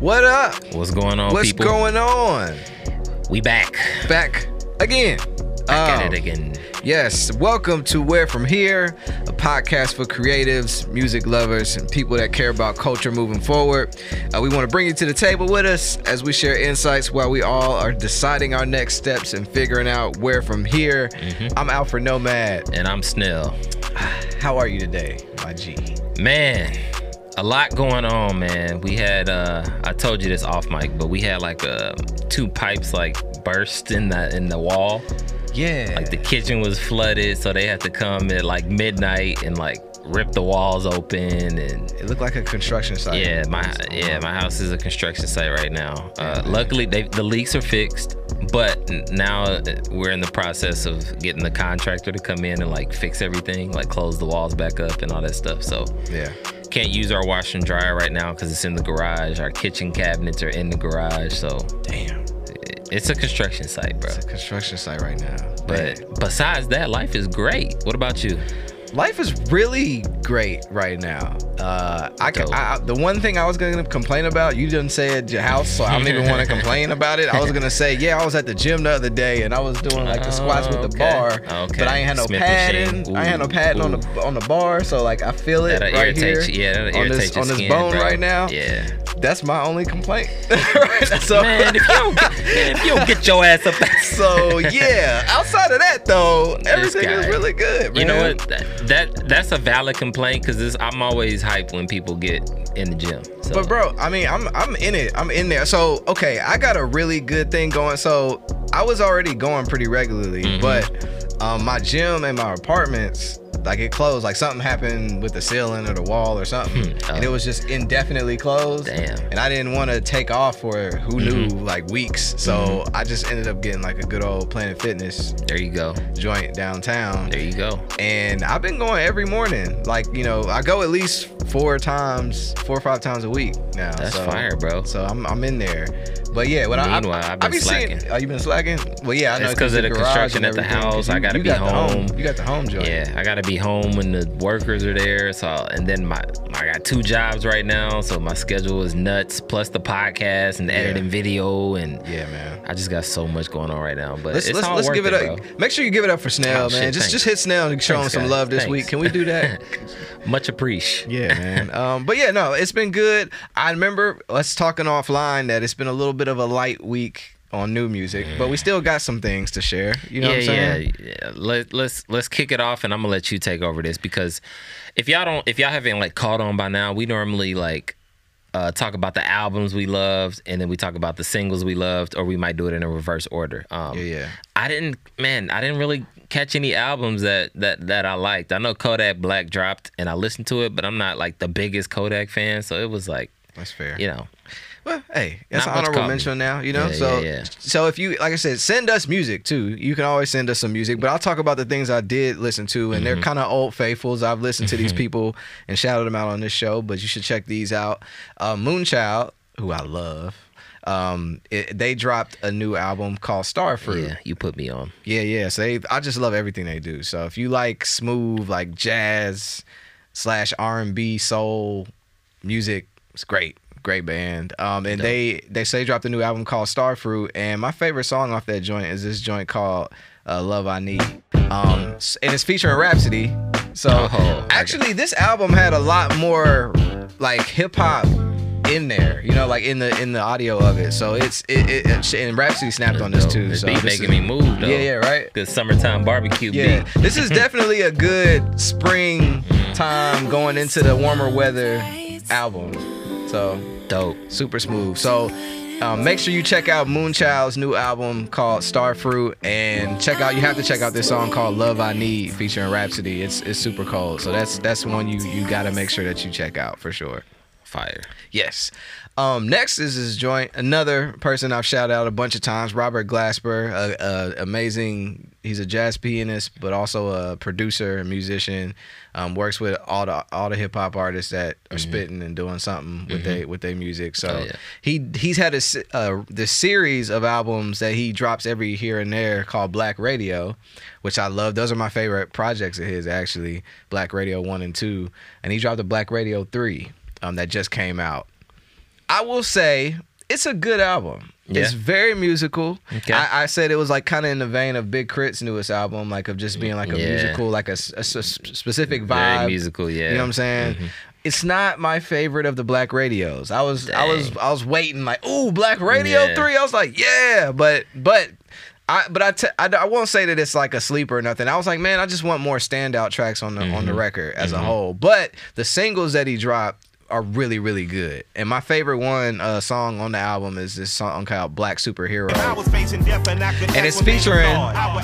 What up? What's going on, What's people? going on? we back. Back again. Back Um, at it again. Yes, welcome to Where From Here, a podcast for creatives, music lovers, and people that care about culture moving forward. Uh, we want to bring you to the table with us as we share insights while we all are deciding our next steps and figuring out where from here. I'm Alfred Nomad. And I'm Snell. How are you today, my G? Man, a lot going on, man. We had uh I told you this off mic, but we had like uh two pipes like burst in the in the wall. Yeah. Like the kitchen was flooded, so they had to come at like midnight and like rip the walls open and it looked like a construction site. yeah, my yeah, my house is a construction site right now. Uh, luckily, they, the leaks are fixed, but now uh, we're in the process of getting the contractor to come in and like fix everything, like close the walls back up and all that stuff. So Yeah. Can't use our washer and dryer right now because it's in the garage. Our kitchen cabinets are in the garage, so Damn. it's a construction site, bro. It's a construction site right now. Man. But besides that, life is great. What about you? Life is really great right now. Uh, I can. I, I- the one thing I was gonna complain about, you didn't say at your house, so I don't even want to complain about it. I was gonna say, yeah, I was at the gym the other day and I was doing like the squats with the Oh, Okay. bar, Okay. but I ain't had no Smith padding. machine. I ain't had no Ooh, padding on the on the bar, so like I feel it That'll right here you. Yeah, that'll on this on this skin, bone bro. right now. Yeah. That's my only complaint. Right? so, Man, if you don't get, man, if you don't get your ass up, so yeah. Outside of that though, everything is really good. You know what? That, that that's a valid complaint because I'm always hyped when people get in the gym. So. But bro, I mean, I'm I'm in it. I'm in there. So okay, I got a really good thing going. So I was already going pretty regularly, Mhm. but um, my gym and my apartments, like it closed. Like something happened with the ceiling or the wall or something, Hmm. and it was just indefinitely closed. Damn. And I didn't want to take off for who knew Mhm. like weeks. So I just ended up getting like a good old Planet Fitness there you go. joint downtown There you go. and I've been going every morning. Like you know, I go at least four times, four or five times a week now. That's so, fire, bro. So I'm I'm in there. But yeah, what I, Meanwhile, I, I've been I be slacking. Seeing, oh, you been slacking? Well, yeah, I know It's 'cause of the construction at the house. I gotta you be got the home. You got the home joint. Yeah, I gotta be home when the workers are there. So and then my I got two jobs right now, so my schedule is nuts. Plus the podcast and Yeah. editing video, and Yeah, man. I just got so much going on right now. But Let's it's let's, let's give it, up. bro. Make sure you give it up for Snell, Oh, man. shit, just thanks. just hit Snell and show him Thanks, some guys. love this Thanks. week. Can we do that? Much appreciate. Yeah, man. Um, but yeah, no, it's been good. I remember us talking offline that it's been a little bit of a light week on new music, but we still got some things to share. You know yeah, what I'm saying? yeah, yeah. Let, let's let's kick it off, and I'm gonna let you take over this because if y'all don't, if y'all haven't like caught on by now, we normally like uh, talk about the albums we loved, and then we talk about the singles we loved, or we might do it in a reverse order. Um, Yeah, yeah. I didn't, man, I didn't really catch any albums that that that I liked. I know Kodak Black dropped, and I listened to it, but I'm not like the biggest Kodak fan, so it was like, That's fair. you know, Well, hey, that's Not an honorable mention now, you know. Yeah, so, yeah, yeah. so if you, like I said, send us music too. You can always send us some music, but I'll talk about the things I did listen to, and Mm-hmm. they're kind of old faithfuls. I've listened to these people and shouted them out on this show, but you should check these out. Uh, Moonchild, who I love. Um, it, they dropped a new album called Starfruit. yeah, you put me on. Yeah, yeah. So they, I just love everything they do. So if you like smooth, like jazz slash R and B soul music, it's great. Great band. Um, and Dope. they they say dropped a new album called Starfruit. And my favorite song off that joint is this joint called uh, Love I Need. Um, and it's featuring Rapsody. So Oh, actually, this album had a lot more like hip hop in there. You know, like in the in the audio of it. So it's it, it, it and Rapsody snapped on this Dope. too. This so beat making me move though. Yeah, yeah, right. Good summertime barbecue Yeah, beat. this is definitely a good spring time going into the warmer weather album. So Dope. super smooth. So um, make sure you check out Moonchild's new album called Starfruit, and check out. You have to check out this song called "Love I Need" featuring Rapsody. It's it's super cold. So that's that's one you you got to make sure that you check out for sure. Fire. Yes. Um, next is his joint. Another person I've shouted out a bunch of times, Robert Glasper, a, a amazing. He's a jazz pianist, but also a producer and musician. Um, works with all the all the hip hop artists that are spitting and doing something with they with their music. So Oh, yeah. he he's had a uh, this series of albums that he drops every here and there called Black Radio, which I love. Those are my favorite projects of his actually. Black Radio one and two, and he dropped a Black Radio three. um, that just came out. I will say it's a good album. It's very musical. Okay. I, I said it was like kind of in the vein of Big K.R.I.T.'s newest album, like of just being like a Yeah. musical, like a specific Very vibe. musical, yeah. You know what I'm saying? It's not my favorite of the Black Radios. I was I was I was waiting like, ooh, Black Radio Yeah. three. I was like, yeah, but but I but I, t- I I won't say that it's like a sleeper or nothing. I was like, man, I just want more standout tracks on the on Mm-hmm. the record as a whole. But the singles that he dropped are really really good. And my favorite one uh, song on the album is this song called Black Superhero. And it's featuring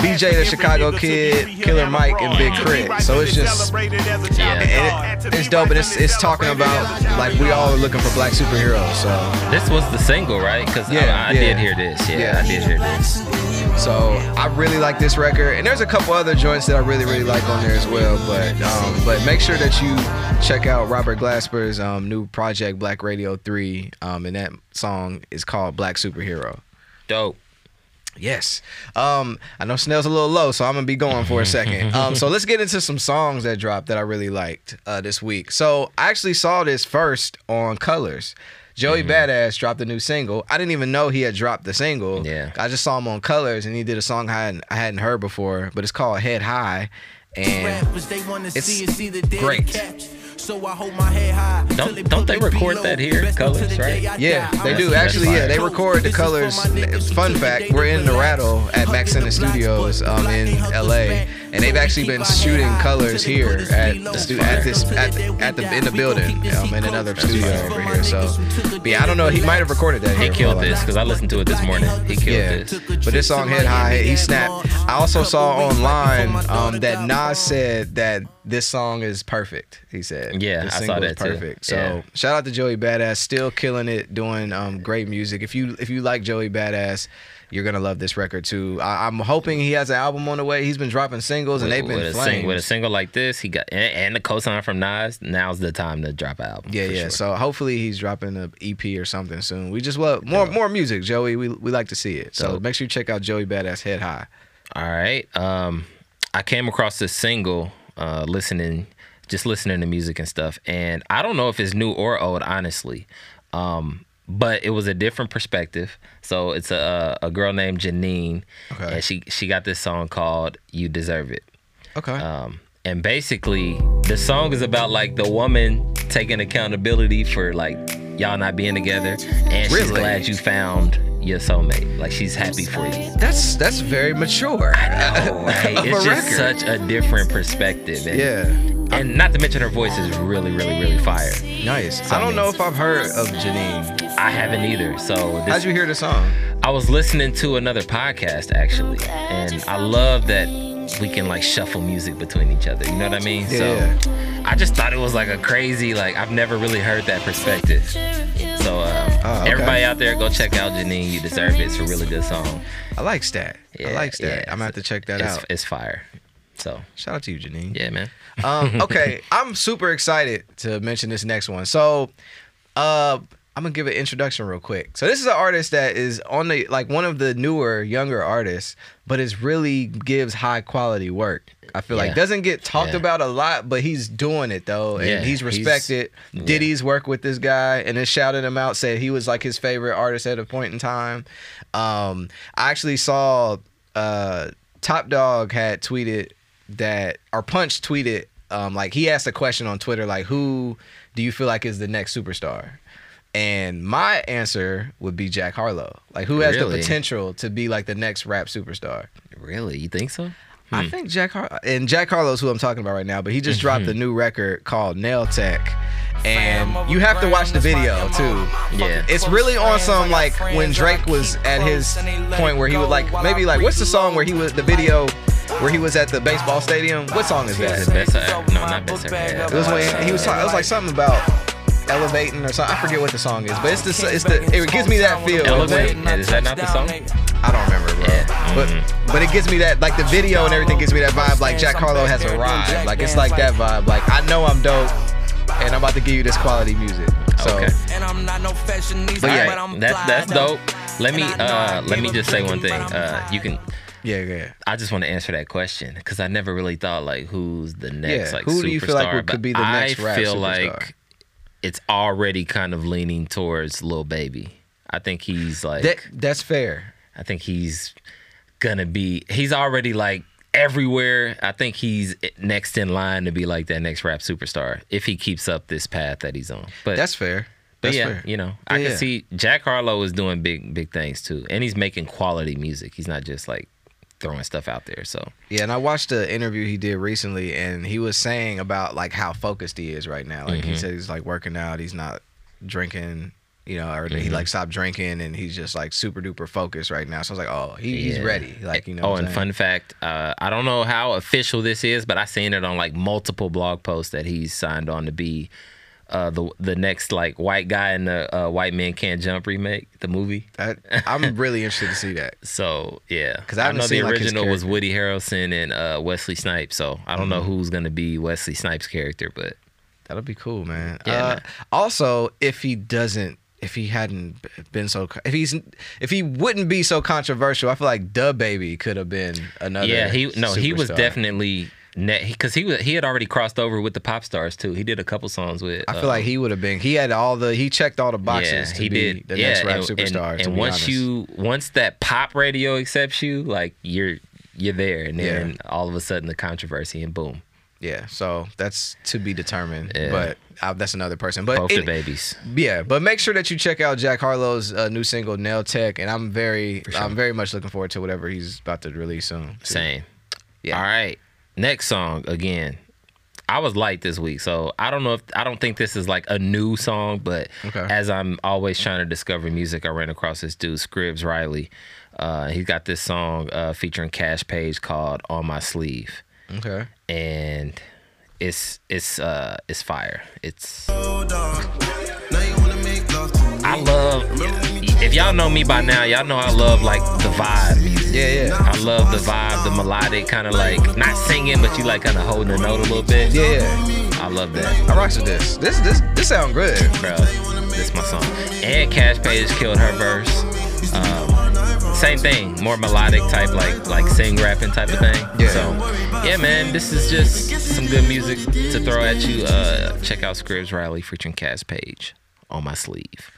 BJ the Chicago Kid, Killer Mike, and Big Crit. So it's just Yeah. and it, it's dope, and it's it's talking about like we all are looking for black superheroes. So This was the single, right? Because Yeah, I, I yeah. did hear this. Yeah, Yeah. I did hear this. So I really like this record, and there's a couple other joints that I really really like on there as well. But um, but make sure that you check out Robert Glasper's um, new project Black Radio Three, um, and that song is called Black Superhero. Dope. Yes. Um, I know Snell's a little low, so I'm gonna be going for a second. Um, so let's get into some songs that dropped that I really liked uh, this week. So I actually saw this first on Colors. Joey Mm-hmm. Badass dropped a new single. I didn't even know he had dropped the single. Yeah. I just saw him on Colors, and he did a song I hadn't, I hadn't heard before, but it's called Head High, and it's great. So I hold my head high. Don't- they don't they record that here, Colors, right? Yeah, they do. Actually, yeah, they record the colors. Fun fact, we're in the Rattle at Max Center Studios um, in LA, and they've actually been shooting colors here at the stu- at this at the, at the in the building um, in another studio over here. So, yeah, I don't know. He might have recorded that. He killed for all I this because I listened to it this morning. He killed yeah, this. but this song "Head High," he snapped. I also saw online um, that Nas said that this song is perfect. He said, Yeah, this I saw single is that too. perfect. So Yeah. shout out to Joey Badass, still killing it, doing um, great music. If you if you like Joey Badass. You're gonna love this record too. I, I'm hoping he has an album on the way. He's been dropping singles and they've been with, a sing, with a single like this, he got and, and the cosign from Nas. Now's the time to drop an album. yeah, yeah. sure. So hopefully he's dropping an EP or something soon. We just love more more music, Joey. We we like to see it. So make sure you check out Joey Badass Head High. All right. Um, I came across this single, uh, listening, just listening to music and stuff, and I don't know if it's new or old, honestly. Um, but it was a different perspective. So it's a a girl named Janine, Okay. and she she got this song called "You Deserve It." Okay. Um, and basically, the song is about like the woman taking accountability for like y'all not being together, and she's Really? glad you found your soulmate. Like she's happy for you. That's that's very mature. Oh, right. It's just record. such a different perspective. And, Yeah, And not to mention her voice is really, really, really fire. nice. I don't know if I've heard of Janine. I haven't either. So this, How'd you hear the song? I was listening to another podcast actually, and I love that we can like shuffle music between each other. You know what I mean? Yeah. So I just thought it was like a crazy, like I've never really heard that perspective. So um, Oh, okay. everybody out there, go check out Janine. You deserve it. It's a really good song. I like Stat. I like Stat. yeah, I'm gonna have to check that it's, out. It's fire. So Shout out to you, Janine. yeah, man. Um, okay, I'm super excited to mention this next one. So, uh, I'm gonna give an introduction real quick. So this is an artist that is on the like one of the newer, younger artists, but is really gives high quality work. I feel like doesn't get talked Yeah. about a lot, but he's doing it though, and Yeah, he's he's- respected. yeah. Diddy's work with this guy, and then shouted him out, said he was like his favorite artist at a point in time. Um, I actually saw uh, Top Dawg had tweeted that, or Punch tweeted, um, like he asked a question on Twitter, like, who do you feel like is the next superstar? And my answer would be Jack Harlow. Like, who has the potential to be like the next rap superstar? Really? You think so? Hmm. I think Jack Har- and Jack Harlow's who I'm talking about right now, but he just Mm-hmm. dropped a new record called Nail Tech. And you have to watch the video too. Yeah. It's really on some like when Drake was at his point where he would like maybe like what's the song where he was the video where he was at the baseball stadium? What song is Is that? best I, no, not best I It was when he was talking. It was like something about elevating or something. I forget what the song is, but it's the it's the it gives me that feel. Elevate? Is that not the song? I don't remember, bro. Yeah. But but it gives me that like the video and everything gives me that vibe. Like Jack Harlow has a ride. Like it's like that vibe. Like I know I'm dope, and I'm about to give you this quality music. So Okay. And I'm not no fashionista, But yeah, I'm That's that's dope. Let me And I know uh let me just say one thing. I'm Uh you can yeah, yeah. I just want to answer that question because I never really thought like who's the next Yeah, like who superstar. do you feel like but could be the next I rap feel superstar? like it's already kind of leaning towards Lil Baby. I think he's like That that's fair. I think he's gonna be. He's already like everywhere. I think he's next in line to be like that next rap superstar if he keeps up this path that he's on. But That's fair. but That's yeah, fair. you know, I Yeah. can see Jack Harlow is doing big big things too, and he's making quality music. He's not just like throwing stuff out there. So Yeah, and I watched the interview he did recently, and he was saying about like how focused he is right now. Like Mm-hmm. he said, he's like working out, he's not drinking, you know, or he Mm-hmm. like stopped drinking, and he's just like super duper focused right now. So I was like, oh, he, he's ready. Like you know. Oh, and fun fact, uh, I don't know how official this is, but I seen it on like multiple blog posts that he's signed on to be uh, the the next like white guy in the uh, White man Can't Jump remake, the movie. That, I'm really interested to see that. So yeah, 'Cause I I, know the seen, like, original was. Woody Harrelson and uh, Wesley Snipes. So I don't know Mm-hmm. who's gonna be Wesley Snipes' character, but That'll be cool, man. Yeah, uh, man. Also, if he doesn't, if he hadn't been so, if he's, if he wouldn't be so controversial, I feel like DaBaby could have been another. yeah, he no, he was definitely because he was he had already crossed over with the pop stars too. He did a couple songs with. I feel uh, like he would have been. He had all the. He checked all the boxes. to he be did. the yeah, next rap and, superstar. And, and once honest. you once that pop radio accepts you, like you're you're there, and then Yeah. all of a sudden the controversy and boom, yeah, so that's to be determined. Yeah. But uh, that's another person. But both the babies. yeah, but make sure that you check out Jack Harlow's uh, new single "Nail Tech," and I'm very, sure. I'm very much looking forward to whatever he's about to release soon. too. Same. Yeah. All right. Next song again. I was light this week, so I don't know if I don't think this is like a new song, but Okay. as I'm always trying to discover music, I ran across this dude, Scribs Riley. Uh, he's got this song uh, featuring Cash Page called "On My Sleeve," Okay. and it's it's uh it's fire. It's I love. If y'all know me by now, y'all know I love like the vibe. Yeah, yeah. I love the vibe, the melodic kind of like not singing, but you like kind of holding a note a little bit. Yeah, yeah. I love that, I rocks with this. This, this, this sound good. bro. This my song. And Cash Page killed her verse. Um, same thing, more melodic type, like like sing rapping type of thing. Yeah. So yeah, man, this is just some good music to throw at you. Uh, check out Scribs Riley featuring Cash Page on my sleeve.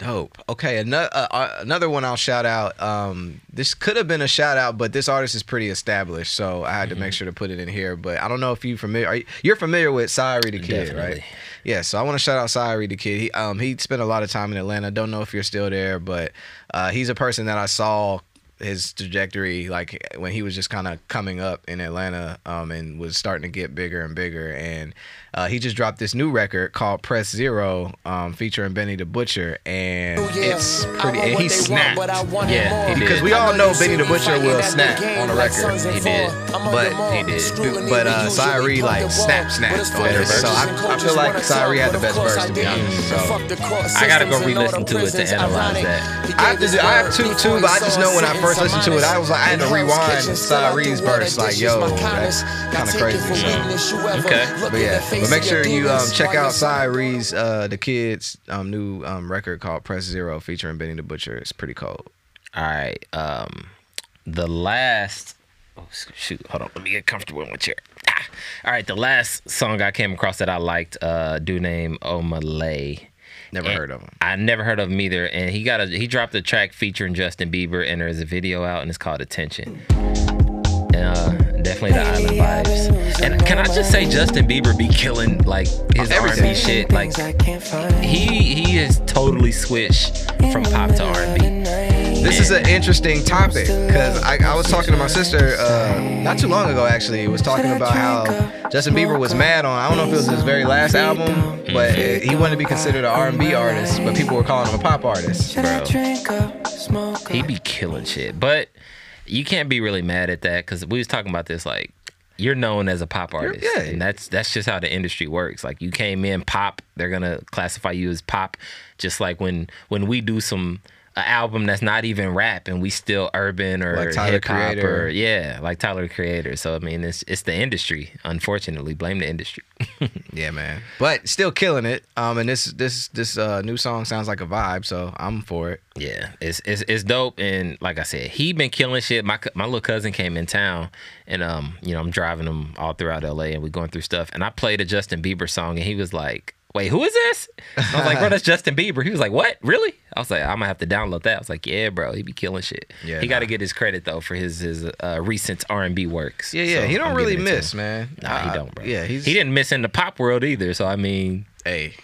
Dope. Okay, another uh, uh, another one I'll shout out. Um, this could have been a shout out, but this artist is pretty established, so I had to Mm-hmm. make sure to put it in here. But I don't know if you familiar. Are you, you're familiar with Sy Ari the Kid, right? Yeah. So I want to shout out Sy Ari the Kid. He um he spent a lot of time in Atlanta. Don't know if you're still there, but uh, he's a person that I saw his trajectory like when he was just kind of coming up in Atlanta um, and was starting to get bigger and bigger and uh, he just dropped this new record called Press Zero um, featuring Benny the Butcher and it's pretty and he snapped Yeah, he did. because we all know Benny the Butcher will snap on a record He did. but He did. but uh Sy Ari like snap snapped on Better it so I, I feel like Sy Ari had the best verse to be honest so I gotta go re-listen to it to analyze that. I have to do, I have two too, but I just know when I first listened to it, I was like, I had to rewind Sy Ari's verse, like, yo, that's kind of crazy. So. Okay. But yeah, but make sure you um, check out Sy Ari's uh, the kids um, new um, record called Press Zero featuring Benny the Butcher. It's pretty cold. All right. Um, the last. Oh shoot! Hold on. Let me get comfortable in my chair. Ah. All right. The last song I came across that I liked, uh, dude named Omah Lay. Never And heard of him. I never heard of him either. And he got a he dropped a track featuring Justin Bieber, and there's a video out, and it's called Attention. Uh, definitely the island vibes. And can I just say, Justin Bieber be killing like his Everything. R&B shit. Like he he has totally switched from pop to R&B. This is an interesting topic because I, I was talking to my sister uh, not too long ago. Actually, was talking about how Justin Bieber was mad on I don't know if it was his very last album, but uh, he wanted to be considered an R&B artist, but people were calling him a pop artist. Bro. He be killing shit, but you can't be really mad at that because we was talking about this. Like, you're known as a pop artist, yeah. and that's that's just how the industry works. Like, you came in pop, they're gonna classify you as pop. Just like when when we do some an album that's not even rap and we still urban or Like hip hop or yeah, like Tyler the Creator. So I mean, it's it's the industry. Unfortunately, blame the industry. Yeah, man. But still killing it. Um, and this this this uh, new song sounds like a vibe, so I'm for it. Yeah, it's it's it's dope, and like I said, he been killing shit. My my little cousin came in town, and um, you know, I'm driving him all throughout LA, and we going through stuff, and I played a Justin Bieber song, and he was like, wait, who is this? I was like, bro, that's Justin Bieber. He was like, what? Really? I was like, I'm gonna have to download that. I was like, yeah, bro, he be killing shit. Yeah, he got to get his credit though for his his uh, recent R and B works. Yeah, yeah. So he don't I'm really giving it to miss, man. Nah, he Uh, don't, bro. Yeah, he's he didn't miss in the pop world either. So I mean, Hey,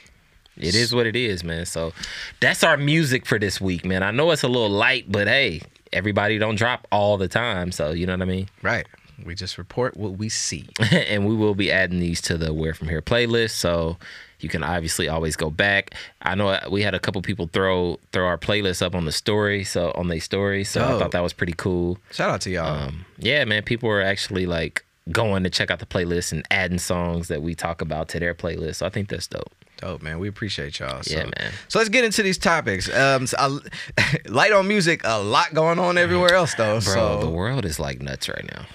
it is what it is, man. So that's our music for this week, man. I know it's a little light, but hey, everybody don't drop all the time. So you know what I mean. right. We just report what we see. and we will be adding these to the Where From Here playlist. So you can obviously always go back. I know we had a couple people throw throw our playlist up on the story, so on their story. So I thought that was pretty cool. Shout out to y'all. Um, yeah, man, people were actually like going to check out the playlist and adding songs that we talk about to their playlist. So I think that's dope. Dope, man. We appreciate y'all. So. Yeah, man. So let's get into these topics. Um, so I- light on music, a lot going on everywhere else though. Bro, so the world is like nuts right now.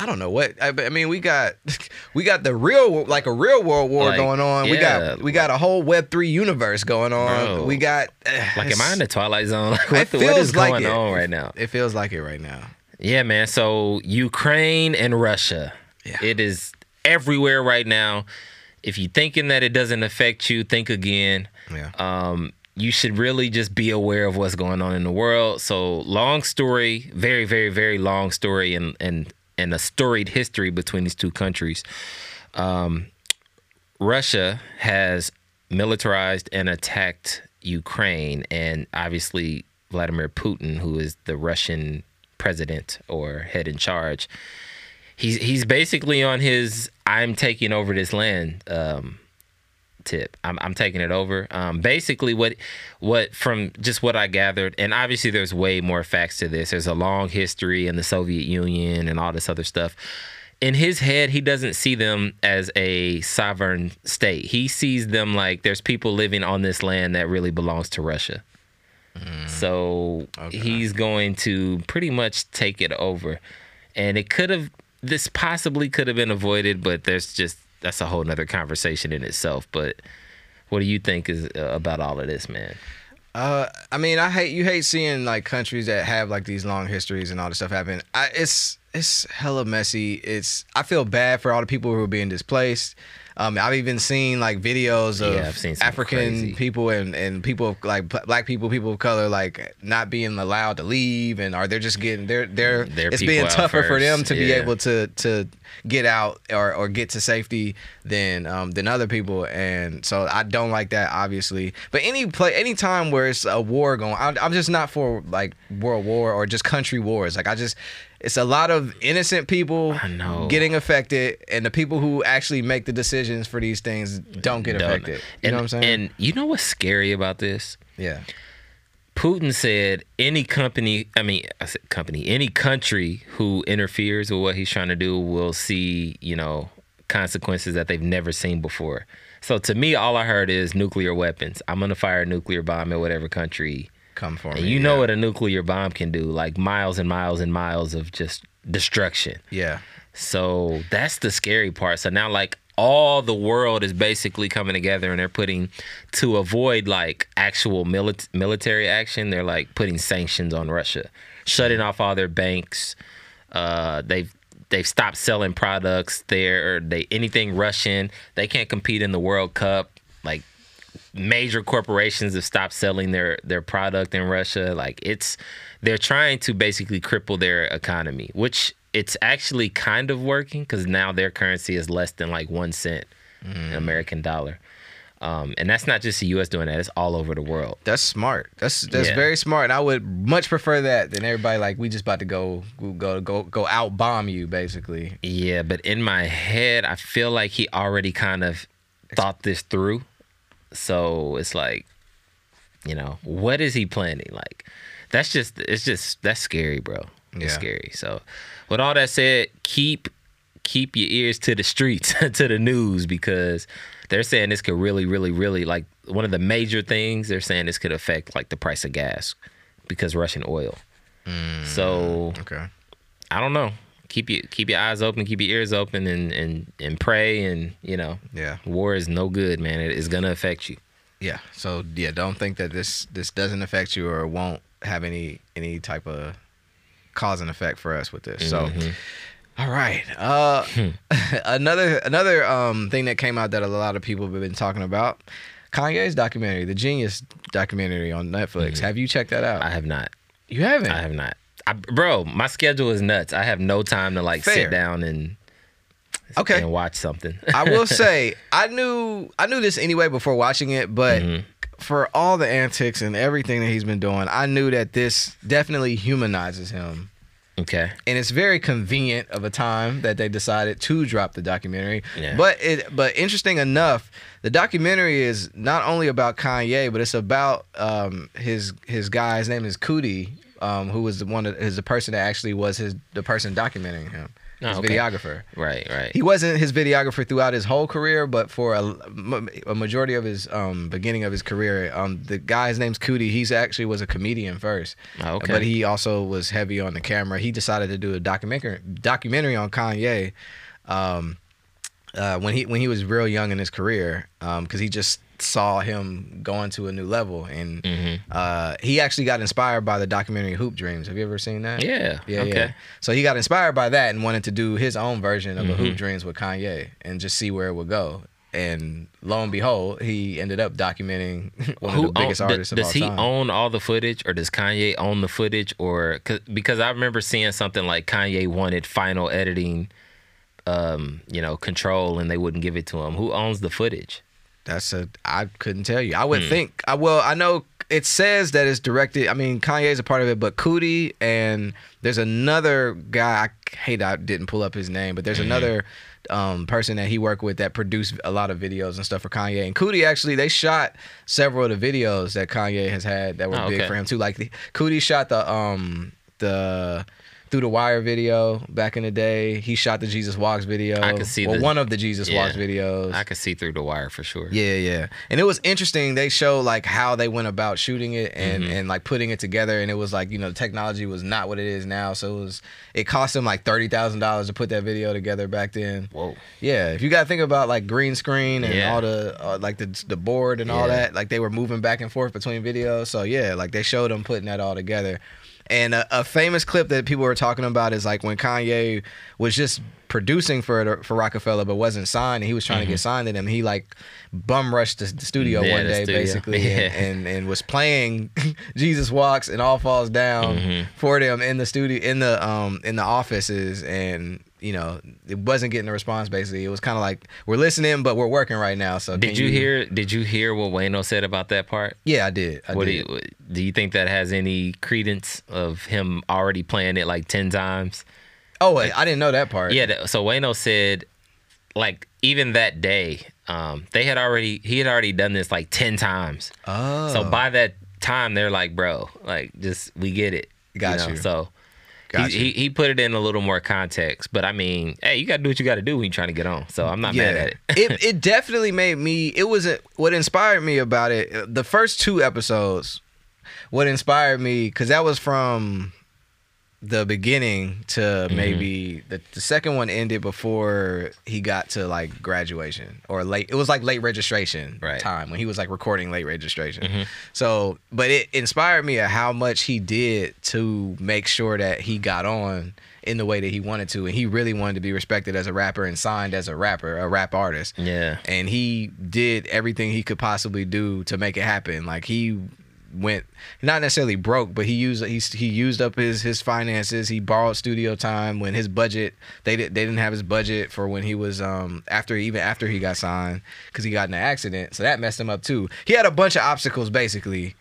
I don't know what. I, I mean, we got we got the real like a real world war Like, going on. we got we got a whole Web three universe going on. Bro. We got Like, am I in the twilight zone? Like, what, the, what is like going it. on right now? It feels like it right now. Yeah, man. So Ukraine and Russia. Yeah. It is everywhere right now. If you're thinking that it doesn't affect you, think again. Yeah. Um, you should really just be aware of what's going on in the world. So long story, very, very, very long story and and and a storied history between these two countries. Um, Russia has militarized and attacked Ukraine, and obviously Vladimir Putin, who is the Russian president or head in charge, he's he's basically on his "I'm taking over this land" um, tip. I'm, I'm taking it over. Um, basically, what what from just what I gathered, and obviously there's way more facts to this. There's a long history in the Soviet Union and all this other stuff. In his head, he doesn't see them as a sovereign state. He sees them like there's people living on this land that really belongs to Russia. So he's going to pretty much take it over. And it could have, this possibly could have been avoided, but there's just, that's a whole nother conversation in itself. But what do you think is uh, about all of this, man? Uh, I mean, I hate you hate seeing like countries that have like these long histories and all this stuff happen. I, it's it's hella messy. It's I feel bad for all the people who are being displaced. Um, I've even seen like videos of Yeah, African crazy. people and, and people of, like black people, people of color, like not being allowed to leave, and are they're just getting they're they're Their it's being tougher for them to be able to to get out or, or get to safety than um than other people. And so I don't like that obviously. But any play any time where it's a war going I'm, I'm just not for like world war or just country wars. Like I just it's a lot of innocent people getting affected and the people who actually make the decisions for these things don't get Don't- affected you and, know what I'm saying And you know what's scary about this? yeah Putin said any company, I mean, I said company, any country who interferes with what he's trying to do will see, you know, consequences that they've never seen before. So to me, all I heard is nuclear weapons. I'm gonna fire a nuclear bomb at whatever country, come for and me you know yeah. what a nuclear bomb can do, like miles and miles and miles of just destruction. yeah So that's the scary part. So now, like, all the world is basically coming together and they're putting, to avoid like actual mili- military action, they're like putting sanctions on Russia, shutting off all their banks. Uh, they've they've stopped selling products there. Or they anything Russian, they can't compete in the World Cup. Like major corporations have stopped selling their their product in Russia. Like it's they're trying to basically cripple their economy, which it's actually kind of working because now their currency is less than like one cent an American dollar. Um, and that's not just the U.S. doing that; it's all over the world. That's smart. That's that's Yeah. very smart. And I would much prefer that than everybody like we just about to go go go go out bomb you basically. Yeah, but in my head, I feel like he already kind of thought this through. So it's like, you know, what is he planning? Like, that's just, it's just, that's scary, bro. It's Yeah. scary. So, with all that said, keep keep your ears to the streets, to the news, because they're saying this could really, really, really like one of the major things. They're saying this could affect like the price of gas because Russian oil. Mm, so Okay. I don't know. Keep your keep your eyes open, keep your ears open, and and and pray. And you know, Yeah. war is no good, man. It is gonna affect you. Yeah. So yeah, don't think that this this doesn't affect you or won't have any any type of cause and effect for us with this. So All right. Uh, Hmm. another another um thing that came out that a lot of people have been talking about. Kanye's documentary, the Genius documentary on Netflix. Have you checked that out? Mm-hmm. I have not. you haven't. I have not. I, bro, my schedule is nuts. I have no time to like Fair. sit down and okay. and watch something. I will say I knew I knew this anyway before watching it, but Mm-hmm. for all the antics and everything that he's been doing, I knew that this definitely humanizes him. okay. And it's very convenient of a time that they decided to drop the documentary. Yeah. But it but interesting enough, the documentary is not only about Kanye, but it's about um, his his guy. His name is Coodie, um, who was the one is the person that actually was his the person documenting him. His Oh, okay. videographer. Right, right. He wasn't his videographer throughout his whole career, but for a, a majority of his um, beginning of his career, um, the guy's name's Coodie. He's actually was a comedian first, Oh, okay. but he also was heavy on the camera. He decided to do a documentary documentary on Kanye um, uh, when he when he was real young in his career, because he just saw him going to a new level, and Mhm. uh, he actually got inspired by the documentary Hoop Dreams. Have you ever seen that? Yeah. Yeah, okay. yeah. So he got inspired by that and wanted to do his own version of a Mm-hmm. Hoop Dreams with Kanye and just see where it would go. And lo and behold, he ended up documenting one of the biggest own- artists does, of all does he time. own all the footage or does Kanye own the footage or cause, because I remember seeing something like Kanye wanted final editing um you know control and they wouldn't give it to him who owns the footage That's a I couldn't tell you. I would Hmm. think I well I know it says that it's directed. I mean Kanye's a part of it, but Coodie and there's another guy. I hate I didn't pull up his name, but there's Mm-hmm. another um, person that he worked with that produced a lot of videos and stuff for Kanye. And Coodie actually they shot several of the videos that Kanye has had that were Oh, big okay. for him too. Like Coodie shot the um the through the wire video back in the day. He shot the Jesus Walks video. I could see well, the- one of the Jesus yeah. Walks videos. I could see through the wire for sure Yeah, yeah. And it was interesting. They show like how they went about shooting it and Mm-hmm. and like putting it together. And it was like you know technology was not what it is now. So it was it cost them like thirty thousand dollars to put that video together back then. whoa Yeah, if you got to think about like green screen and Yeah. all the uh, like the the board and all that, like they were moving back and forth between videos. So yeah, like they showed them putting that all together. And a, a famous clip that people were talking about is like when Kanye was just producing for for Rockefeller but wasn't signed and he was trying to get signed to them. He like bum rushed the, the studio Mm-hmm. Yeah, one the day studio. basically Yeah. and, and and was playing Jesus Walks and All Falls Down Mm-hmm. for them in the studio in the um in the offices and you know it wasn't getting a response basically it was kind of like we're listening but we're working right now so did can you, hear did you hear what Wayno said about that part yeah i did i what do you do you think that has any credence of him already playing it like 10 times oh wait, i didn't know that part Yeah, so Wayno said, like even that day, um, they had already he had already done this like ten times. oh So by that time, they're like, bro, like just we get it. Got you. So Got he, he he put it in a little more context, but I mean, hey, you gotta do what you gotta do when you're trying to get on. So I'm not mad at it. it it definitely made me. It was what inspired me about it. The first two episodes, what inspired me because that was from the beginning to Mm-hmm. maybe the, the second one ended before he got to like graduation or late. It was like late registration Right. Mm-hmm. time when he was like recording late registration. So, but it inspired me at how much he did to make sure that he got on in the way that he wanted to, and he really wanted to be respected as a rapper and signed as a rapper, a rap artist. Yeah. And he did everything he could possibly do to make it happen. Like he went not necessarily broke, but he used he he used up his his finances. He borrowed studio time when his budget they did they didn't have his budget for when he was um after even after he got signed because he got in an accident, so that messed him up too. He had a bunch of obstacles basically.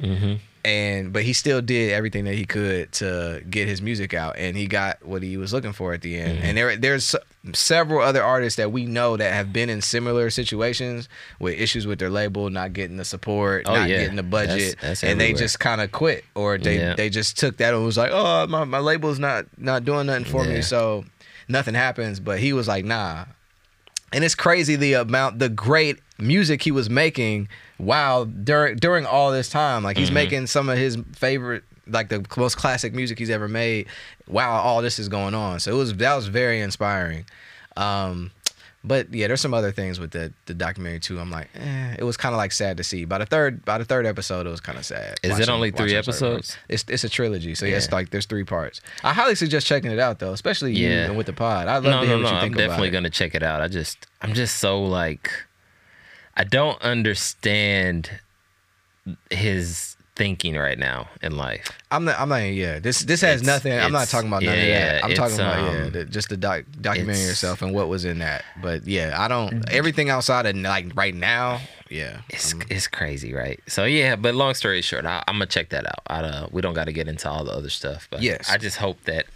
And but he still did everything that he could to get his music out, and he got what he was looking for at the end. Mm-hmm. And there, there's several other artists that we know that have been in similar situations with issues with their label, not getting the support, Oh, not yeah. getting the budget, That's- that's and they just kind of quit, or they Yeah. they just took that and was like, oh, my my label's not not doing nothing for Yeah. me, so nothing happens. But he was like, nah, and it's crazy the amount the great music he was making while during during all this time. Like Mm-hmm. he's making some of his favorite like the most classic music he's ever made while all this is going on. So it was that was very inspiring. Um but yeah, there's some other things with the the documentary too. I'm like, eh, it was kind of like sad to see. By the third by the third episode, it was kind of sad. Is it only three episodes? It's it's a trilogy, so yeah. it's like there's three parts. I highly suggest checking it out though, especially you Yeah. and with the pod. I'd love no, to hear no, what no. you I'm think definitely it. gonna check it out. I just, I'm just so like, I don't understand his thinking right now in life. I'm not. I'm not. Yeah. This this has It's- nothing. I'm not talking about none of yeah, that. I'm talking about yeah, um, the, just the doc, documenting yourself and what was in that. But yeah, I don't. Mm-hmm. Everything outside of like right now. Yeah. It's I'm- it's crazy, right? So yeah, but long story short, I, I'm gonna check that out. I, uh, we don't got to get into all the other stuff, but Yes. I just hope that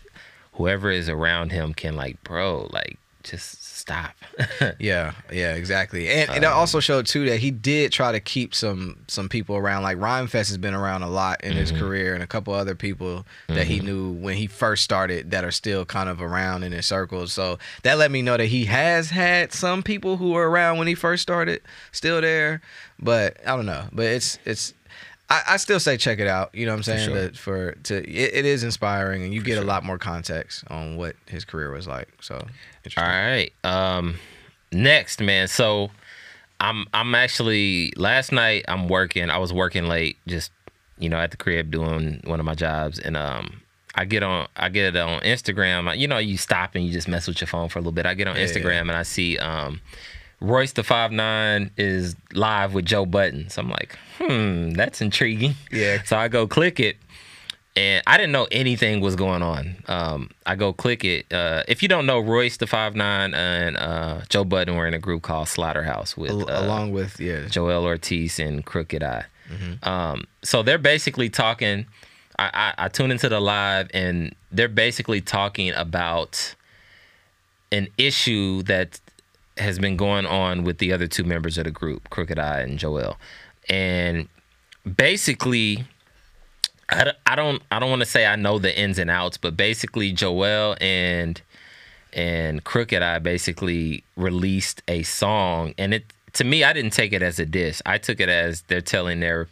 whoever is around him can like, bro, like just stop. Yeah, yeah, exactly. And Um, it also showed too that he did try to keep some some people around. Like Rhymefest has been around a lot in Mm-hmm. his career, and a couple other people that he knew when he first started that are still kind of around in his circles. So that let me know that he has had some people who were around when he first started still there. But I don't know. But it's it's. I, I still say check it out. You know what I'm saying? sure. That for to it, it is inspiring, and you get a lot more context on what his career was like. So. All right. Um next, man. So I'm I'm actually last night I'm working. I was working late just you know at the crib doing one of my jobs and um I get on I get it on Instagram. You know, you stop and you just mess with your phone for a little bit. I get on Yeah, Instagram and I see um Royce the five nine is live with Joe Budden. So I'm like, hmm, that's intriguing. Yeah. So I go click it, and I didn't know anything was going on. Um, I go click it. Uh, if you don't know, Royce the five nine and uh, Joe Budden were in a group called Slaughterhouse with Al- uh, along with yeah Joel Ortiz and Crooked I. Mm-hmm. Um, so they're basically talking. I, I, I tune into the live, and they're basically talking about an issue that has been going on with the other two members of the group, Crooked I and Joel, and basically. I don't- I don't I don't want to say I know the ins and outs, but basically Joel and and Crooked Eye basically released a song, and it to me I didn't take it as a diss. I took it as they're telling their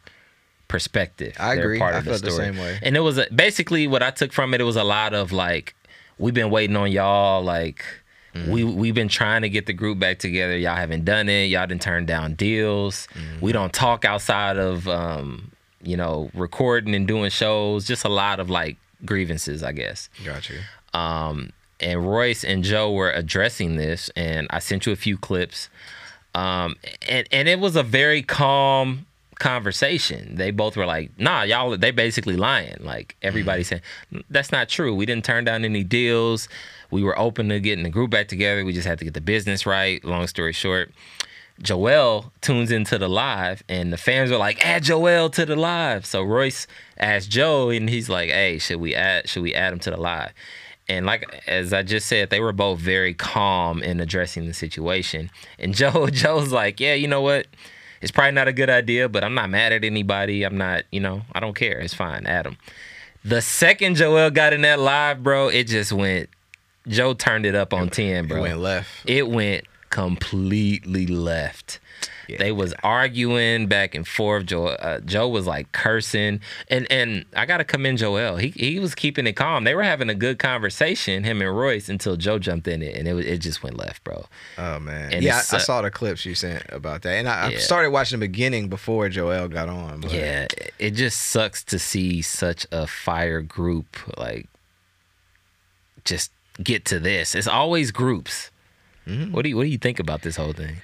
perspective. I agree. I felt the same way. And it was a, basically what I took from it. It was a lot of like, we've been waiting on y'all. Like, Mm-hmm. we we've been trying to get the group back together. Y'all haven't done it. Y'all didn't turn down deals. Mm-hmm. We don't talk outside of um, you know, recording and doing shows. Just a lot of like grievances, I guess. Gotcha. Um, and Royce and Joe were addressing this, and I sent you a few clips. Um, and and it was a very calm conversation. They both were like, "Nah, y'all." They basically lying. Like everybody mm-hmm. saying, "That's not true. We didn't turn down any deals. We were open to getting the group back together. We just had to get the business right." Long story short. Joel tunes into the live and the fans are like, add Joel to the live. So Royce asked Joe and he's like, hey, should we add should we add him to the live? And like as I just said, they were both very calm in addressing the situation. And Joe Joe's like, yeah, you know what? It's probably not a good idea, but I'm not mad at anybody. I'm not, you know, I don't care. It's fine. Adam. The second Joel got in that live, bro, it just went. Joe turned it up on ten, bro. It went left. It went completely left. They was arguing back and forth. Joe, uh, Joe was like cursing, and and I gotta commend Joel. He he was keeping it calm. They were having a good conversation, him and Royce, until Joe jumped in it, and it it just went left, bro. Oh man. And yeah, I, I saw the clips you sent about that, and I, I started watching the beginning before Joel got on. But Yeah, it just sucks to see such a fire group like just get to this. It's always groups. What do you what do you think about this whole thing?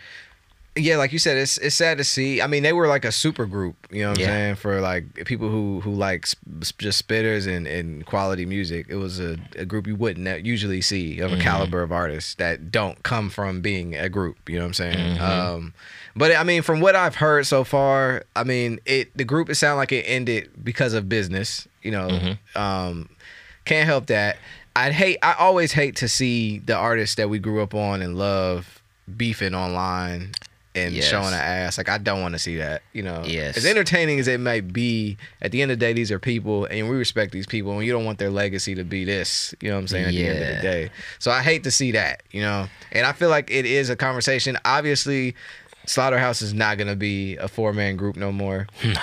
Yeah, like you said, it's it's sad to see. I mean, they were like a super group. You know what I'm saying? For like people who who like sp- just spitters and, and quality music. It was a, a group you wouldn't usually see Mm-hmm. of a caliber of artists that don't come from being a group. You know what I'm saying? Mm-hmm. Um, but I mean, from what I've heard so far, I mean, it the group it sounded like it ended because of business. You know, Mm-hmm. um, can't help that. I'd hate. I always hate to see the artists that we grew up on and love beefing online and Yes. showing an ass. Like I don't want to see that. You know. Yes. As entertaining as it might be, at the end of the day, these are people, and we respect these people, and you don't want their legacy to be this. You know what I'm saying? At the end of the day. So I hate to see that. You know. And I feel like it is a conversation. Obviously, Slaughterhouse is not gonna be a four man group no more. No.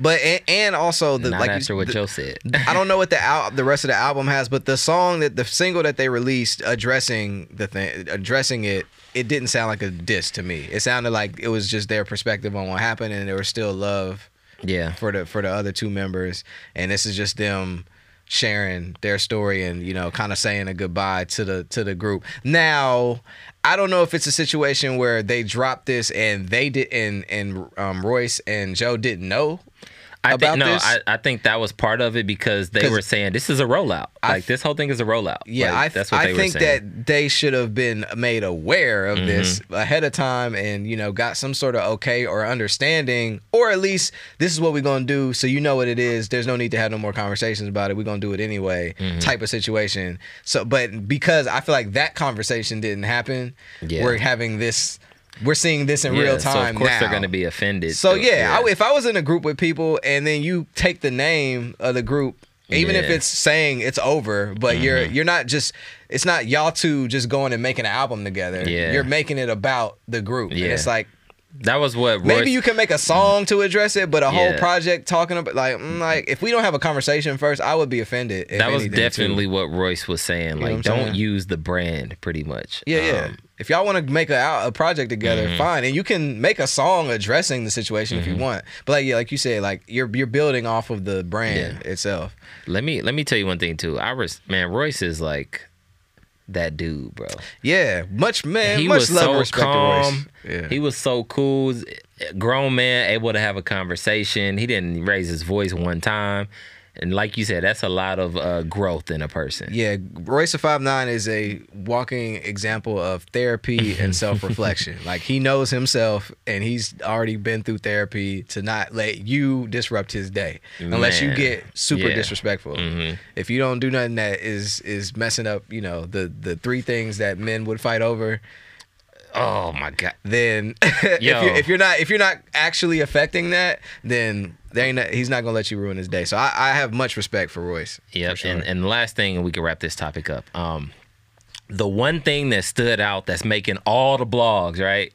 But and, and also the Not like you- after what the- Joe said. I don't know what the al- the rest of the album has, but the song that the single that they released addressing the thing, addressing it, it didn't sound like a diss to me. It sounded like it was just their perspective on what happened, and there was still love Yeah. for the for the other two members, and this is just them sharing their story and you know kind of saying a goodbye to the to the group. Now, I don't know if it's a situation where they dropped this and they did and and um, Royce and Joe didn't know I about think no, this. I, I think that was part of it because they were saying this is a rollout. I- Like this whole thing is a rollout. Yeah, Like, I, that's what I they were think saying. that they should have been made aware of this Mm-hmm. ahead of time and, you know, got some sort of okay or understanding, or at least this is what we're going to do. So you know what it is. There's no need to have no more conversations about it. We're going to do it anyway, Mm-hmm. type of situation. So, but because I feel like that conversation didn't happen, Yeah. we're having this, we're seeing this in Yeah, real So time of course now. they're going to be offended. So So, yeah, I, if I was in a group with people and then you take the name of the group, even if Yeah. Mm-hmm. it's saying it's over, but you're you're not just it's not y'all two just going and making an album together. Yeah. You're making it about the group. And it's like that was what Royce, maybe you can make a song to address it, but a whole Yeah. project talking about like mm, like if we don't have a conversation first, I would be offended. if that was anything, too. definitely what Royce was saying. Like, don't saying? use the brand, pretty much. Yeah, yeah. Um, if y'all want to make a, a project together, Mm-hmm. fine, and you can make a song addressing the situation if you want. But like, yeah, like you said, like you're you're building off of the brand itself. let me let me tell you one thing too. I was man, Royce is like that dude, bro. Yeah, much man, he much was love so respect calm. Yeah. He was so cool. Grown man, able to have a conversation. He didn't raise his voice one time. And like you said, that's a lot of uh, growth in a person. yeah, Royce da Five Nine is a walking example of therapy and self reflection. like he knows himself, and he's already been through therapy to not let you disrupt his day, unless you get super Yeah. Mm-hmm. disrespectful. If you don't do nothing that is is messing up, you know the the three things that men would fight over. Oh my god. then if Yo. you if you're not if you're not actually affecting that, then there ain't not, he's not gonna let you ruin his day. So I, I have much respect for Royce. Yep. sure. And and the last thing, and we can wrap this topic up. Um, the one thing that stood out that's making all the blogs right.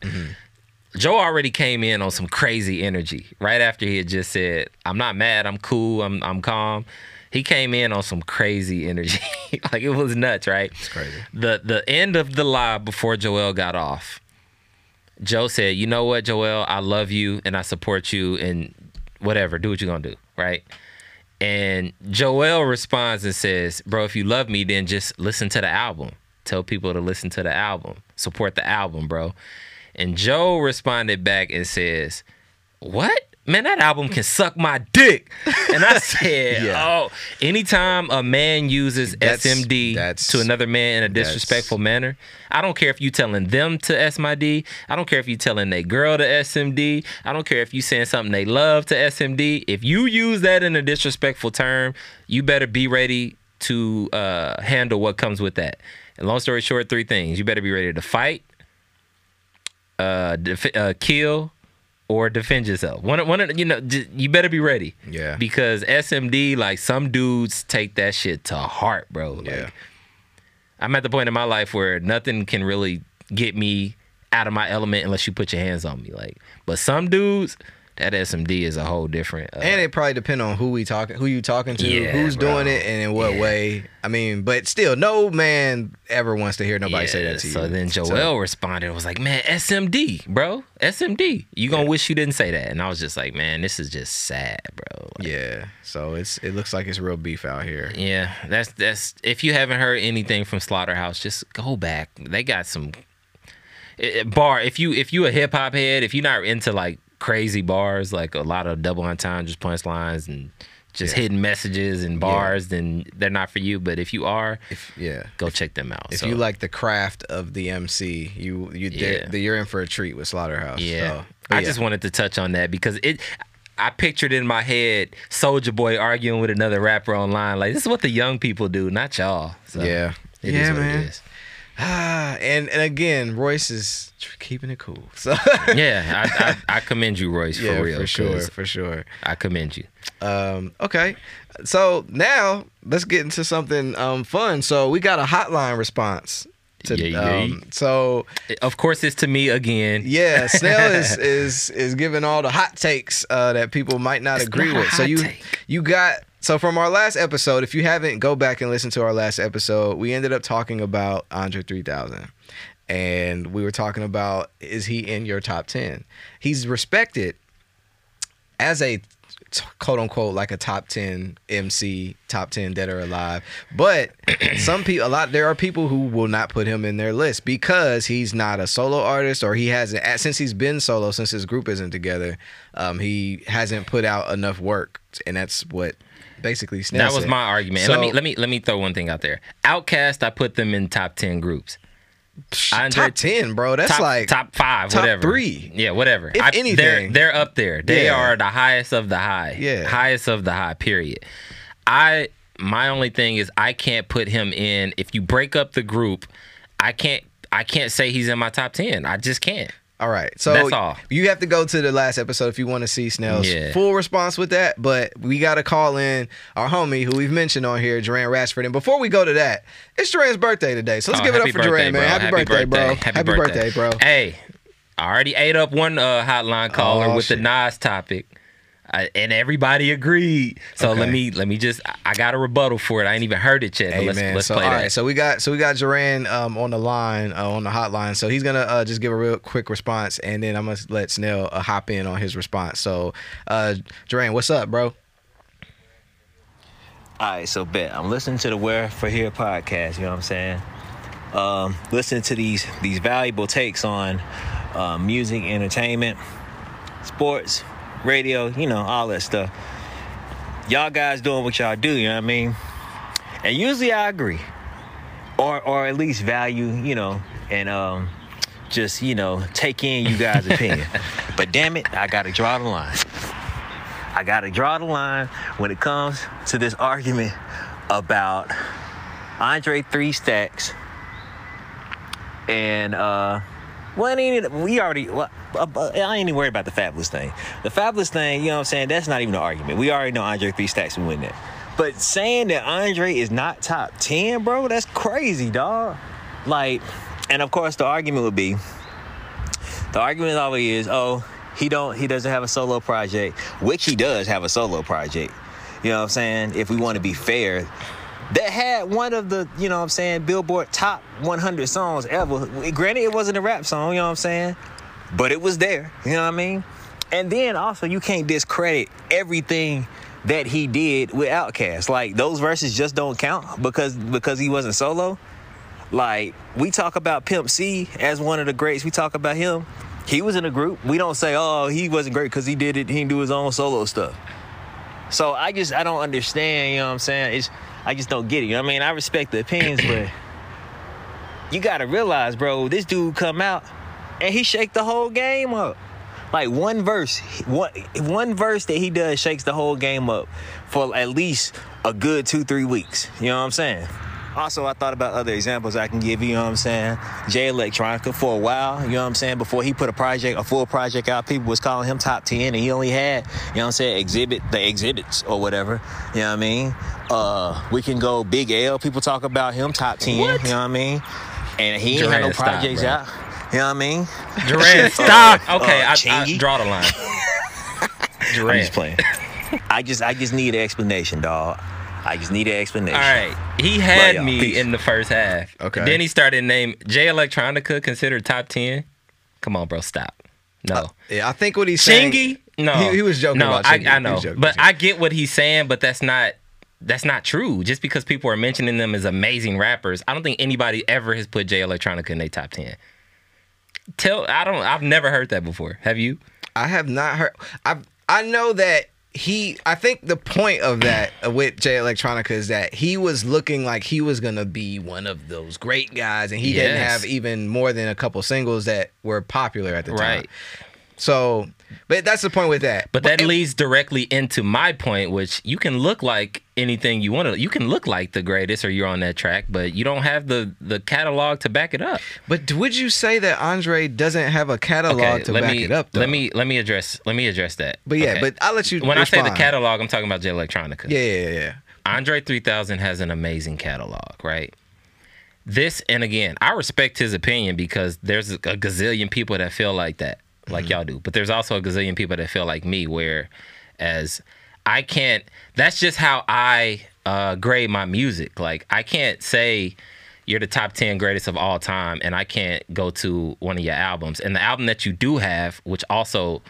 Joe already came in on some crazy energy right after he had just said, "I'm not mad. I'm cool. I'm I'm calm." He came in on some crazy energy, like it was nuts, right? It's crazy. The the end of the live before Joell got off, Joe said, "You know what, Joell? I love you and I support you and whatever. Do what you're gonna do, right?" And Joell responds and says, Bro, if you love me, then just listen to the album. Tell people to listen to the album. Support the album, bro. And Joe responded back and says, What? Man, that album can suck my dick. And I said, Yeah. Oh, anytime a man uses That's- SMD that's- to another man in a disrespectful manner, I don't care if you telling them to S my D. I don't care if you telling a girl to SMD. I don't care if you saying something they love to SMD. If you use that in a disrespectful term, you better be ready to uh, handle what comes with that. And long story short, three things: you better be ready to fight, uh, def- uh kill, or defend yourself. One, one, you know, you better be ready. Yeah. Because SMD, like some dudes, take that shit to heart, bro. Like, Yeah. I'm at the point in my life where nothing can really get me out of my element unless you put your hands on me. Like, but some dudes, that SMD is a whole different. Uh, And it probably depend on who we talking, who you talking to, Yeah, who's bro. doing it, and in what way. I mean, but still, no man ever wants to hear nobody say that to you. So then Joell responded and was like, "Man, SMD, bro, SMD. You gonna wish you didn't say that?" And I was just like, "Man, this is just sad, bro." Like, yeah. So it's it looks like it's real beef out here. Yeah, that's that's. If you haven't heard anything from Slaughterhouse, just go back. They got some eh, eh, bar. If you if you a hip hop head, if you're not into like crazy bars, like a lot of double entendres, punchlines, and just Yeah. hidden messages and bars, then they're not for you. But if you are, If yeah. go check them out. If So, you like the craft of the MC, you you Yeah. yeah. you're in for a treat with Slaughterhouse. yeah, So, I yeah. just wanted to touch on that because it. I pictured in my head Soldier Boy arguing with another rapper online. Like this is what the young people do, not y'all. So, yeah. it is yeah, what man. Ah, and and again, Royce is keeping it cool. So Yeah, I, I, I commend you, Royce, for yeah, real. for sure, for sure. I commend you. Um, okay, so now let's get into something um fun. So we got a hotline response. To, Yeah, yeah. um, so Of course, it's to me again. yeah, Snell is is is giving all the hot takes uh, that people might not It's agree not with. So you take. you got so from our last episode. If you haven't, go back and listen to our last episode. We ended up talking about Andre 3000, and we were talking about is he in your top ten? He's respected as a t- quote unquote like a top 10 MC, top 10 dead or alive. But some people, a lot, there are people who will not put him in their list because he's not a solo artist or he hasn't, since he's been solo, since his group isn't together, um, he hasn't put out enough work. And that's what basically That was my argument. And let me let me let me throw one thing out there. Outkast, I put them in top ten groups. Andre- top 10, bro. That's top, like top five, top whatever. three. Yeah, whatever. If they're anything. they're up there. They Yeah. are the highest of the high. Yeah. highest of the high. Period. I my only thing is I can't put him in. If you break up the group, I can't. I can't say he's in my top ten. I just can't. All right. So That's all. you have to go to the last episode if you want to see Snell's Yeah. full response with that. But we got to call in our homie who we've mentioned on here, Duran Rashford. And before we go to that, it's Duran's birthday today. So let's Oh, give it up for birthday, Duran, man. bro. Happy, birthday, bro. Happy, birthday. bro. Hey, I already ate up one uh, hotline caller Oh, with shit. the Nas topic. I, and everybody agreed. So Okay. let me let me just I- I got a rebuttal for it. I ain't even heard it yet. Hey let's man, let's so play all that. right, so we got so we got Duran um, on the line uh, on the hotline. So he's gonna uh, just give a real quick response, and then I'm gonna let Snell uh, hop in on his response. So, uh, Duran, what's up, bro? All right, so bet I'm listening to the Where From Here podcast. You know what I'm saying? Um, listening to these these valuable takes on uh, music, entertainment, sports, radio. You know all that stuff. Y'all guys doing what y'all do. You know what I mean? And usually I agree, or or at least value. You know, and um, just you know take in you guys' opinion. but damn it, I gotta draw the line. I gotta draw the line when it comes to this argument about Andre Three Stacks and uh well, ain't we already. Uh, uh, I ain't even worried about the fabulous thing. The fabulous thing, you know what I'm saying? That's not even an argument. We already know Andre Three Stacks will win that. But saying that Andre is not top ten, bro, that's crazy, dog. Like, and of course the argument would be, the argument always is, oh, he don't, he doesn't have a solo project, which he does have a solo project. You know what I'm saying? If we want to be fair, that had one of the, you know what I'm saying, Billboard top 100 songs ever. Granted, it wasn't a rap song, you know what I'm saying? But it was there, you know what I mean? And then also, you can't discredit everything that he did with Outkast. Like those verses just don't count because because he wasn't solo. Like we talk about Pimp C as one of the greats. We talk about him. He was in a group. We don't say, oh, he wasn't great because he did it. He didn't do his own solo stuff. So I just I don't understand. You know what I'm saying? It's I just don't get it. You know what I mean? I respect the opinions, but you gotta realize, bro, this dude come out and he shake the whole game up. Like one verse, one one verse that he does shakes the whole game up for at least a good two three weeks. You know what I'm saying? Also, I thought about other examples I can give you, you know what I'm saying? Jay Electronica for a while, you know what I'm saying? Before he put a project, a full project out, people was calling him top 10 and he only had, you know what I'm saying, exhibit, the exhibits or whatever. You know what I mean? Uh, we can go Big L, people talk about him top 10, you know what I mean? And he ain't had no Duran, stop, projects bro. out. You know what I mean? Duran, stop. Okay, uh, I, I draw the line. I'm just playing. I just I just need an explanation, dog. I just need an explanation. All right, he had y'all. me Peace. in the first half. Okay. Then he started name Jay Electronica considered top ten. Come on, bro, stop. No. Uh, yeah, I think what he's saying. Chingy? No. He, he was joking No, about I, Chingy. I He know. joking But about I get what he's saying, but that's not that's not true. Just because people are mentioning them as amazing rappers, I don't think anybody ever has put Jay Electronica in their top ten. Tell I don't I've never heard that before. Have you? I have not heard. I've I know that he. I think the point of that with Jay Electronica is that he was looking like he was gonna be one of those great guys, and he didn't have even more than a couple singles that were popular at the time. So, but that's the point with that. But that leads directly into my point, which you can look like anything you want to. You can look like the greatest, or you're on that track, but you don't have the the catalog to back it up. But would you say that Andre doesn't have a catalog to let back me it up? Though? let me let me address let me address that. But yeah, Okay. but I'll let you. when I say the catalog, I'm talking about Jay Electronica. Yeah, yeah, yeah. Andre 3000 has an amazing catalog, right? This, and again, I respect his opinion because there's a gazillion people that feel like that, like Mm-hmm. y'all do. But there's also a gazillion people that feel like me, where as I can't, that's just how I uh, grade my music. Like, I can't say, you're the top 10 greatest of all time and I can't go to one of your albums. And the album that you do have, which also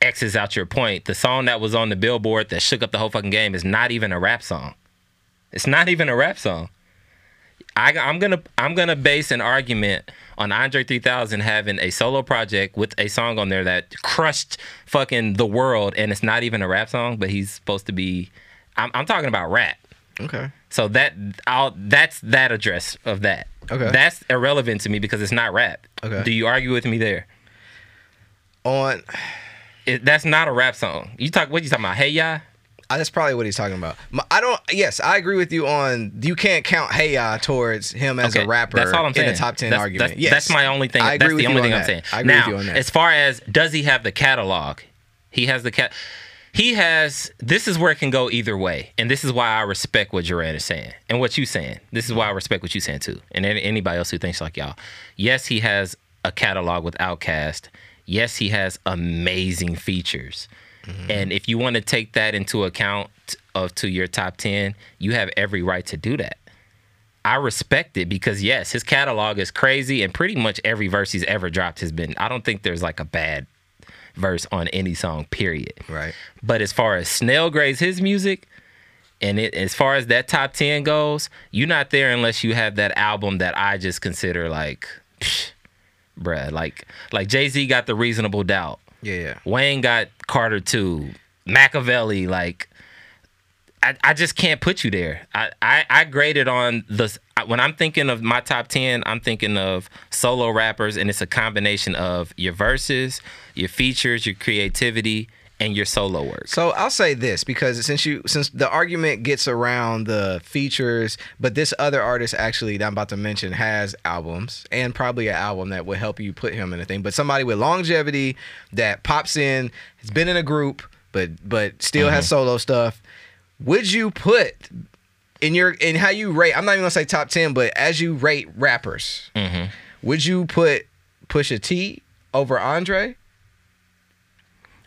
X's out your point, the song that was on the billboard that shook up the whole fucking game is not even a rap song. It's not even a rap song. I, I'm gonna I'm gonna base an argument on Andre 3000 having a solo project with a song on there that crushed fucking the world, and it's not even a rap song, but he's supposed to be. I'm, I'm talking about rap. Okay. So that I'll that's that address of that. Okay. That's irrelevant to me because it's not rap. Okay. Do you argue with me there? On It, that's not a rap song. You talk what you talking about? Hey ya. That's probably what he's talking about. I don't. Yes, I agree with you on. You can't count Hey Ya towards him as a rapper That's all I'm saying. in the top ten that's, argument. That's, yes, that's my only thing. I agree that's with the you only on thing I'm that. saying. I agree now, with you on that. as far as does he have the catalog? He has the cat. He has. This is where it can go either way, and this is why I respect what Duran is saying and what you're saying. This is why I respect what you're saying too, and any- anybody else who thinks like y'all. Yes, he has a catalog with Outkast. Yes, he has amazing features. Mm-hmm. And if you want to take that into account of to your top 10, you have every right to do that. I respect it because yes, his catalog is crazy and pretty much every verse he's ever dropped has been I don't think there's like a bad verse on any song, period. Right. But as far as Snell grades his music, and it as far as that top ten goes, you're not there unless you have that album that I just consider like, psh, bruh, like like Jay Z got the Reasonable Doubt, Yeah, yeah. Wayne got Carter Two, Machiavelli, like. I, I just can't put you there. I, I, I graded on the when I'm thinking of my top ten, I'm thinking of solo rappers, and it's a combination of your verses, your features, your creativity, and your solo work. So I'll say this because since you since the argument gets around the features, but this other artist actually that I'm about to mention has albums and probably an album that would help you put him in a thing. But somebody with longevity that pops in, has been in a group, but but still has mm-hmm. solo stuff. Would you put in your in how you rate? I'm not even gonna say top ten, but as you rate rappers, mm-hmm. would you put Pusha T over Andre?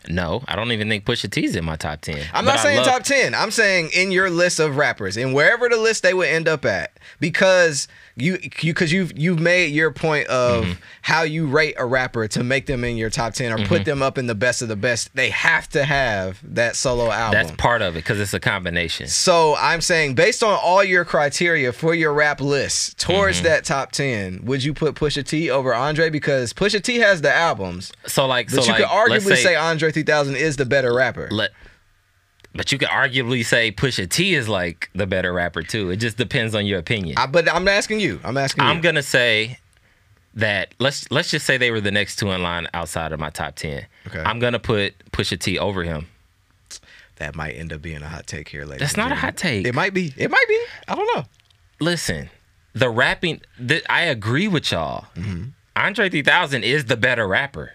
No, I don't even think Pusha T's in my top ten. I'm But not saying love- top 10. I'm saying in your list of rappers and wherever the list they would end up at because you you cuz you've you've made your point of Mm-hmm. how you rate a rapper to make them in your top 10 or Mm-hmm. put them up in the best of the best. They have to have that solo album. That's part of it because it's a combination. so I'm saying based on all your criteria for your rap list towards Mm-hmm. that top 10, would you put Pusha T over Andre because Pusha T has the albums, So like, but so you like, could arguably say, Andre 3000 is the better rapper. let. But you could arguably say Pusha T is like the better rapper too. It just depends on your opinion. I, but I'm asking you. I'm asking you. I'm gonna say that let's let's just say they were the next two in line outside of my top ten. Okay. I'm gonna put Pusha T over him. That might end up being a hot take here later. That's not a hot take. It might be. It might be. I don't know. Listen, the rapping. The, I agree with y'all. Mm-hmm. Andre 3000 is the better rapper.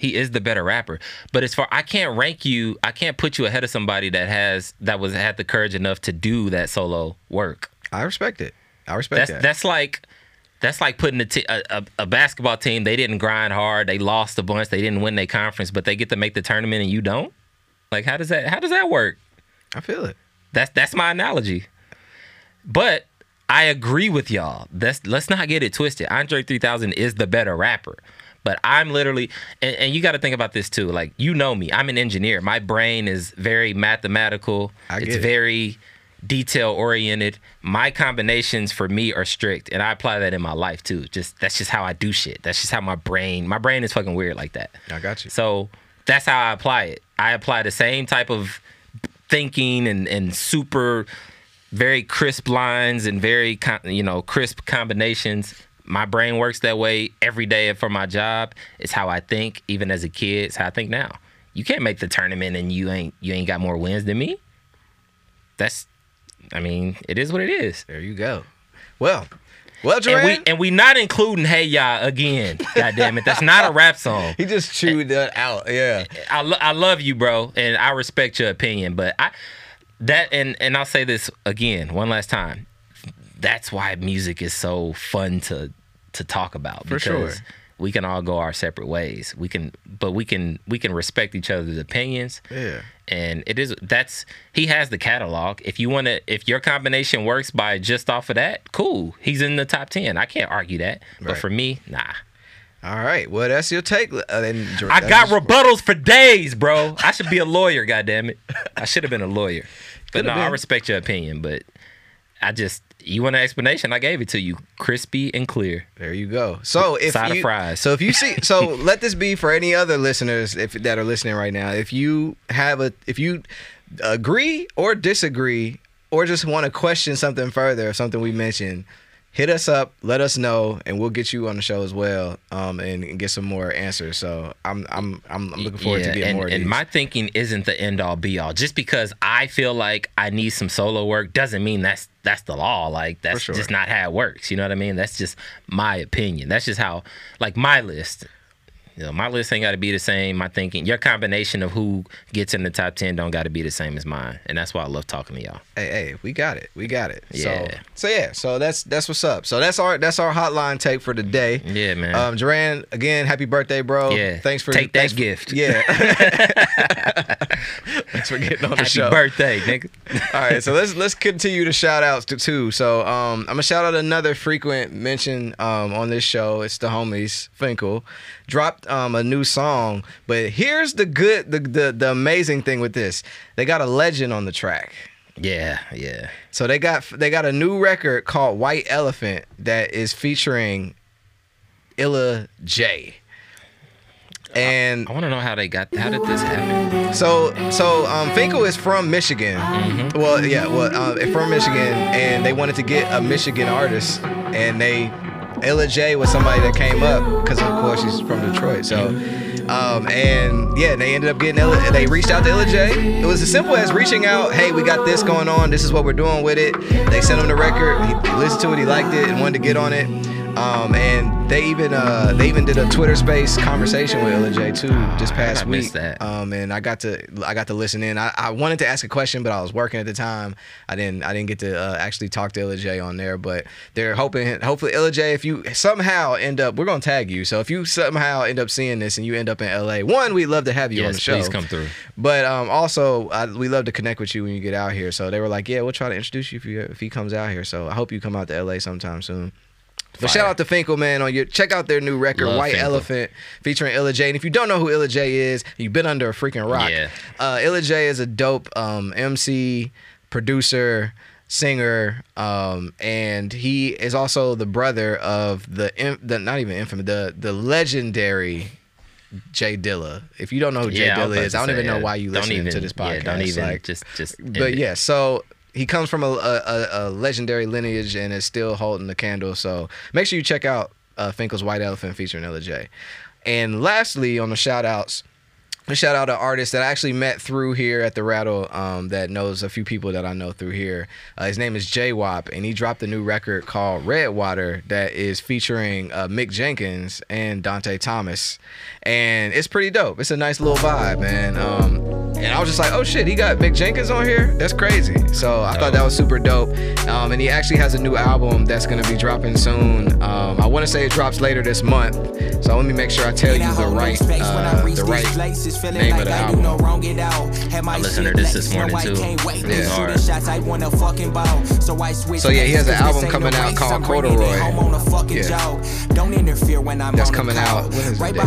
He is the better rapper. But as far I can't rank you, I can't put you ahead of somebody that has that was had the courage enough to do that solo work. I respect it. I respect That's that. that's like that's like putting a, t- a, a, a basketball team. They didn't grind hard. They lost a bunch. They didn't win their conference, but they get to make the tournament and you don't. Like how does that how does that work? I feel it. That's that's my analogy. But I agree with y'all. That's let's not get it twisted. Andre 3000 is the better rapper. But I'm literally and, and you got to think about this too. Like you know me. I'm an engineer. My brain is very mathematical. I it's it. very detail oriented. My combinations for me are strict and I apply that in my life too. Just that's just how I do shit. That's just how my brain my brain is fucking weird like that. I got you. So that's how I apply it. I apply the same type of thinking and, and super, very crisp lines and very, you know, crisp combinations. My brain works that way every day for my job. It's how I think, even as a kid. It's how I think now. You can't make the tournament and you ain't you ain't got more wins than me. That's, I mean, it is what it is. There you go. Well, well, And we and we not including Hey Ya again. God damn it, that's not a rap song. he just chewed that out. Yeah. I, lo- I love you, bro, and I respect your opinion, but I that and and I'll say this again one last time. That's why music is so fun to to talk about For because sure. we can all go our separate ways. We can, but we can we can respect each other's opinions. Yeah. And it is that's he has the catalog. If you want to, if your combination works by just off of that, cool. He's in the top ten. I can't argue that. But for me, nah. All right. Well, that's your take. Uh, then, I got just- rebuttals for days, bro. I should be a lawyer, goddamn it. I should have been a lawyer. But Coulda no, I respect your opinion, but I just you want an explanation? I gave it to you, crispy and clear. There you go. So if Side of fries. so if you see, so let this be for any other listeners if that are listening right now. If you have a, if you agree or disagree, or just want to question something further, something we mentioned, hit us up, let us know, and we'll get you on the show as well, um, and, and get some more answers. So I'm, I'm, I'm, I'm looking forward to Yeah, getting and, more and my thinking isn't the end all be all. Just because I feel like I need some solo work doesn't mean that's that's the law. Like that's sure. just not how it works. You know what I mean? That's just my opinion. That's just how like my list. You know, my list ain't got to be the same. My thinking, your combination of who gets in the top ten don't got to be the same as mine, and that's why I love talking to y'all. hey, hey, we got it. We got it. Yeah. So, so yeah. So that's that's what's up. So that's our that's our hotline take for today. Yeah, man. Um, Duran, again, happy birthday, bro. Yeah. Thanks for Take that for- gift. yeah. thanks for getting on the Happy show. birthday, nigga. All right, so let's let's continue the shout outs to two. So um, I'm gonna shout out another frequent mention um, on this show. It's the homies Finkel dropped um, a new song, but here's the good, the, the the amazing thing with this. They got a legend on the track. yeah, yeah. So they got they got a new record called White Elephant that is featuring Illa J. And I want to know how they got. How did this happen? so so um Finkel is from Michigan. Well, yeah, well uh, from Michigan and they wanted to get a Michigan artist and they Illa J was somebody that came up because of course she's from Detroit. So um and yeah, they ended up getting Illa, they reached out to Illa J. It was as simple as reaching out, hey, we got this going on, this is what we're doing with it. They sent him the record, he, he listened to it, he liked it and wanted to get on it. Um, and they even uh, they even did a Twitter space conversation with Illa J too this past I week. Um, and I got to I got to listen in. I, I wanted to ask a question, but I was working at the time. I didn't I didn't get to uh, actually talk to Illa J on there. But they're hoping hopefully Illa J, if you somehow end up, we're gonna tag you. So if you somehow end up seeing this and you end up in LA, one we'd love to have you on the show. please come through. But um, also, I, we love to connect with you when you get out here. So they were like, "Yeah, we'll try to introduce you if you if he comes out here." So I hope you come out to LA sometime soon. But Fire. shout out to Finkel, man. On your check out their new record, Love White Finkel. Elephant, featuring Illa J. And if you don't know who Illa J is, you've been under a freaking rock. Yeah. Uh, Illa J is a dope um, MC, producer, singer, um, and he is also the brother of the the not even infamous the the legendary J Dilla. If you don't know who Jay yeah, Dilla is, I don't even know why you listening to this podcast. Yeah, don't even Like, just just. but yeah, so he comes from a, a, a, legendary lineage and is still holding the candle. So make sure you check out uh, Finkel's White Elephant featuring Illa J. And lastly, on the shout outs, shout out to an artist that I actually met through here at the Rattle um, that knows a few people that I know through here. Uh, his name is J Wop, and he dropped a new record called Redwater that is featuring uh, Mick Jenkins and Dante Thomas. And it's pretty dope. It's a nice little vibe, man. Um, and I was just like, oh shit, he got Mick Jenkins on here? That's crazy. So I thought that was super dope. Um, and he actually has a new album that's going to be dropping soon. Um, I want to say it drops later this month. So let me make sure I tell you the right, uh, the right name of the album. I listened to this this morning, too. Yeah. Hard. So yeah, he has an album coming out called Corduroy. Yeah. Don't interfere when I'm That's on coming out when is the right by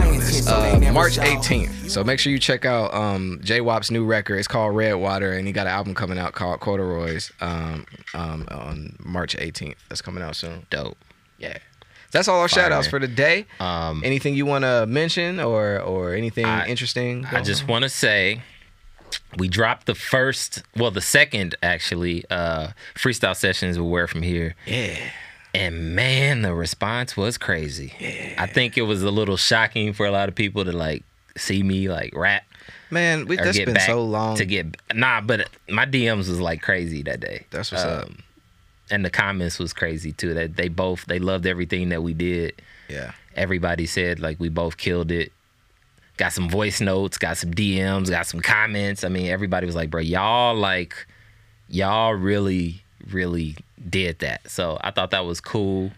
so Uh, March 18th. So make sure you check out um, J Wop's new record. It's called Redwater, and he got an album coming out called Corduroys um, um, on March 18th. That's coming out soon. dope. Yeah. That's all our Fire, shout outs for today. Um, Anything you want to mention or or anything I- interesting? I just want to say we dropped the first, well, the second actually, uh, freestyle sessions with Where From Here. yeah. And man, the response was crazy. Yeah. I think it was a little shocking for a lot of people to like see me like rap Man, we, that's been so long. to get nah. But my DMs was like crazy that day. That's what's up. And the comments was crazy too. That they both they loved everything that we did. yeah. Everybody said like we both killed it. Got some voice notes, got some DMs, got some comments. I mean, everybody was like, "Bro, y'all like, y'all really, really did that." So I thought that was cool.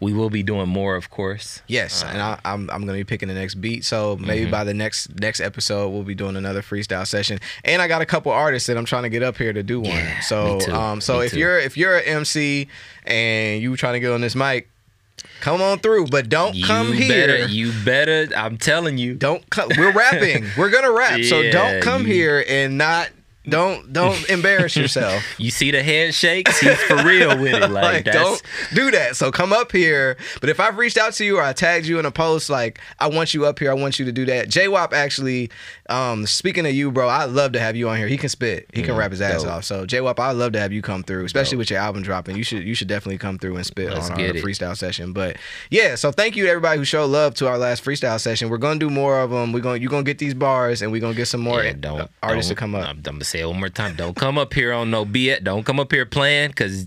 We will be doing more, of course. Yes, and I, I'm I'm gonna be picking the next beat. So maybe Mm-hmm. by the next next episode, we'll be doing another freestyle session. And I got a couple artists that I'm trying to get up here to do one. Yeah, so um, so me if too. you're if you're an MC and you trying to get on this mic, come on through. But don't You come here. better, you better. I'm telling you. don't come. We're rapping. We're gonna rap. so don't come you- here and not. Don't don't embarrass yourself. You see the handshakes? He's for real with it. Like, like, that's don't do that. So come up here. But if I've reached out to you or I tagged you in a post, like I want you up here, I want you to do that. J Wop actually, um, speaking of you, bro, I'd love to have you on here. He can spit. He can rap his ass Mm, dope. off. So J Wop, I'd love to have you come through, especially with your album dropping. You should you should definitely come through and spit Let's on our it. freestyle session. But yeah, so thank you to everybody who showed love to our last freestyle session. We're gonna do more of them. We're gonna you're gonna get these bars and we're gonna get some more Yeah, don't, artists don't- to come up. I'm, I'm gonna say it one more time. Don't come up here on no beat. Don't come up here playing because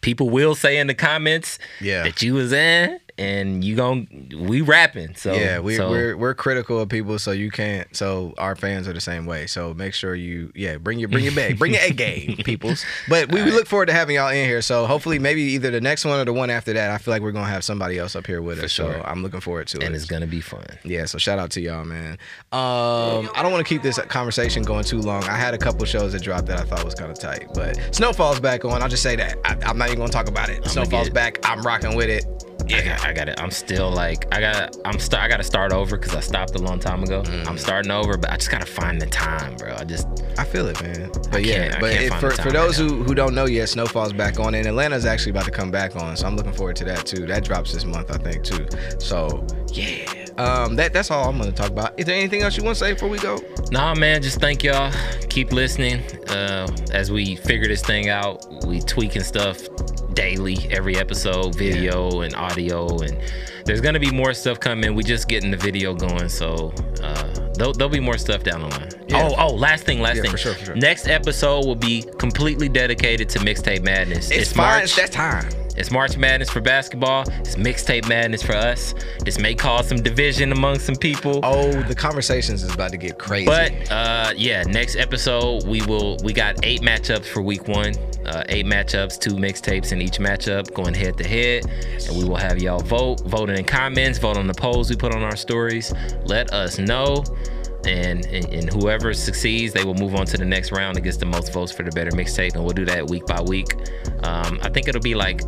people will say in the comments Yeah. that you was in and you gon' we rapping. So yeah, we, so, we're we're critical of people, so you can't. So our fans are the same way. So make sure you, yeah, bring your bring your bag, bring your A game, peoples. But we, we look forward to having y'all in here. So hopefully, maybe either the next one or the one after that. I feel like we're gonna have somebody else up here with us. sure. So I'm looking forward to and it. And it's gonna be fun. Yeah, so shout out to y'all, man. Um, I don't want to keep this conversation going too long. I had a couple shows that dropped that I thought was kind of tight, but Snowfall's back on. I'll just say that. I, I'm not even gonna talk about it. I'ma Snowfall's get- back. I'm rocking with it. Got, I got it. I'm still like I got. I'm st- I got to start over because I stopped a long time ago. Mm. I'm starting over, but I just gotta find the time, bro. I just I feel it, man. But yeah, but can't if, find for, for those right who, who don't know yet, Snowfall's back on, and Atlanta's actually about to come back on, so I'm looking forward to that too. That drops this month, I think, too. So yeah, um, that that's all I'm gonna talk about. Is there anything else you want to say before we go? Nah, man, just thank y'all. Keep listening. Uh, as we figure this thing out, we tweaking stuff daily, every episode, video and audio, and there's gonna be more stuff coming. We just getting the video going, so uh, there'll, there'll be more stuff down the line. Yeah. Oh, oh, last thing, last Yeah, thing. for sure, for sure. Next episode will be completely dedicated to mixtape madness. It's, fine. March. It's that time. It's March Madness for basketball. It's mixtape madness for us. This may cause some division among some people. Oh, the conversations is about to get crazy. But uh, yeah, next episode we will we got eight matchups for week one. Uh, eight matchups, two mixtapes in each matchup, going head to head, and we will have y'all vote, vote in the comments, vote on the polls we put on our stories. Let us know, and, and and whoever succeeds, they will move on to the next round and gets the most votes for the better mixtape, and we'll do that week by week. Um, I think it'll be like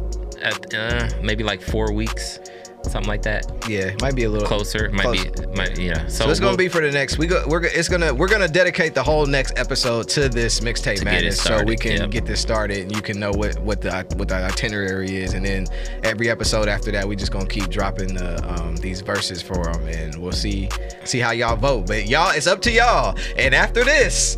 at, uh, maybe like four weeks, something like that. yeah, it might be a little Closer, might Close. be, might yeah. So, So it's gonna be for the next. We go. We're. It's gonna. We're gonna dedicate the whole next episode to this mixtape it madness, so we can yep. get this started, and you can know what what the what the itinerary is, and then every episode after that, we just gonna keep dropping the um, these verses for them, and we'll see see how y'all vote. But y'all, it's up to y'all. And after this,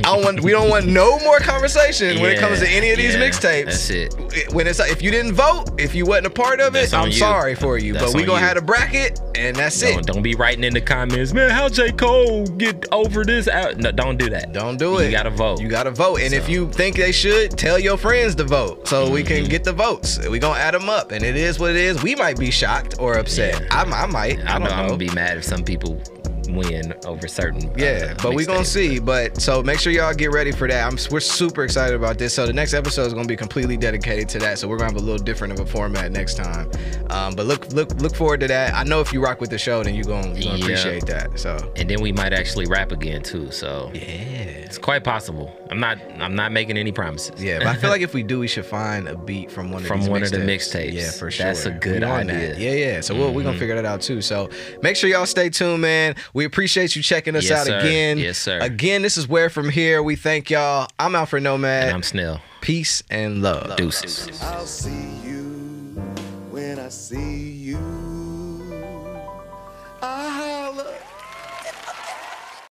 I want. We don't want no more conversation when it comes to any of these yeah, mixtapes. that's it. When it's if you didn't vote, if you wasn't a part of it, That's on I'm you. sorry for you. That's but we gonna you. have a bracket, and that's it. Don't, don't be writing in the comments, man. How J Cole get over this? Out? No, don't do that. Don't do it. You gotta vote. You gotta vote. And if you think they should, tell your friends to vote so we can mm-hmm. get the votes. We gonna add them up, and it is what it is. We might be shocked or upset. Yeah. I, I might. I, I don't know know. I'm gonna be mad if some people win over certain. yeah, uh, but we gonna see. But so make sure y'all get ready for that. I'm we're super excited about this. So the next episode is gonna be completely dedicated to that. So we're gonna have a little different of a format next time. Um, but look look look forward to that. I know if you rock with the show, then you gonna you gonna Yeah. appreciate that. So And then we might actually rap again too. So yeah. it's quite possible. I'm not. I'm not making any promises. Yeah, but I feel like if we do, we should find a beat from one of From one of the mixtapes. Yeah, for sure. That's a good idea. that. Yeah, yeah. So we'll, we're gonna figure that out too. So make sure y'all stay tuned, man. We appreciate you checking us Yes, out sir. again. Yes, sir. Again, this is where from here. We thank y'all. I'm Alfred Nomad. And I'm Snell. Peace and love. Deuces. I'll see you when I see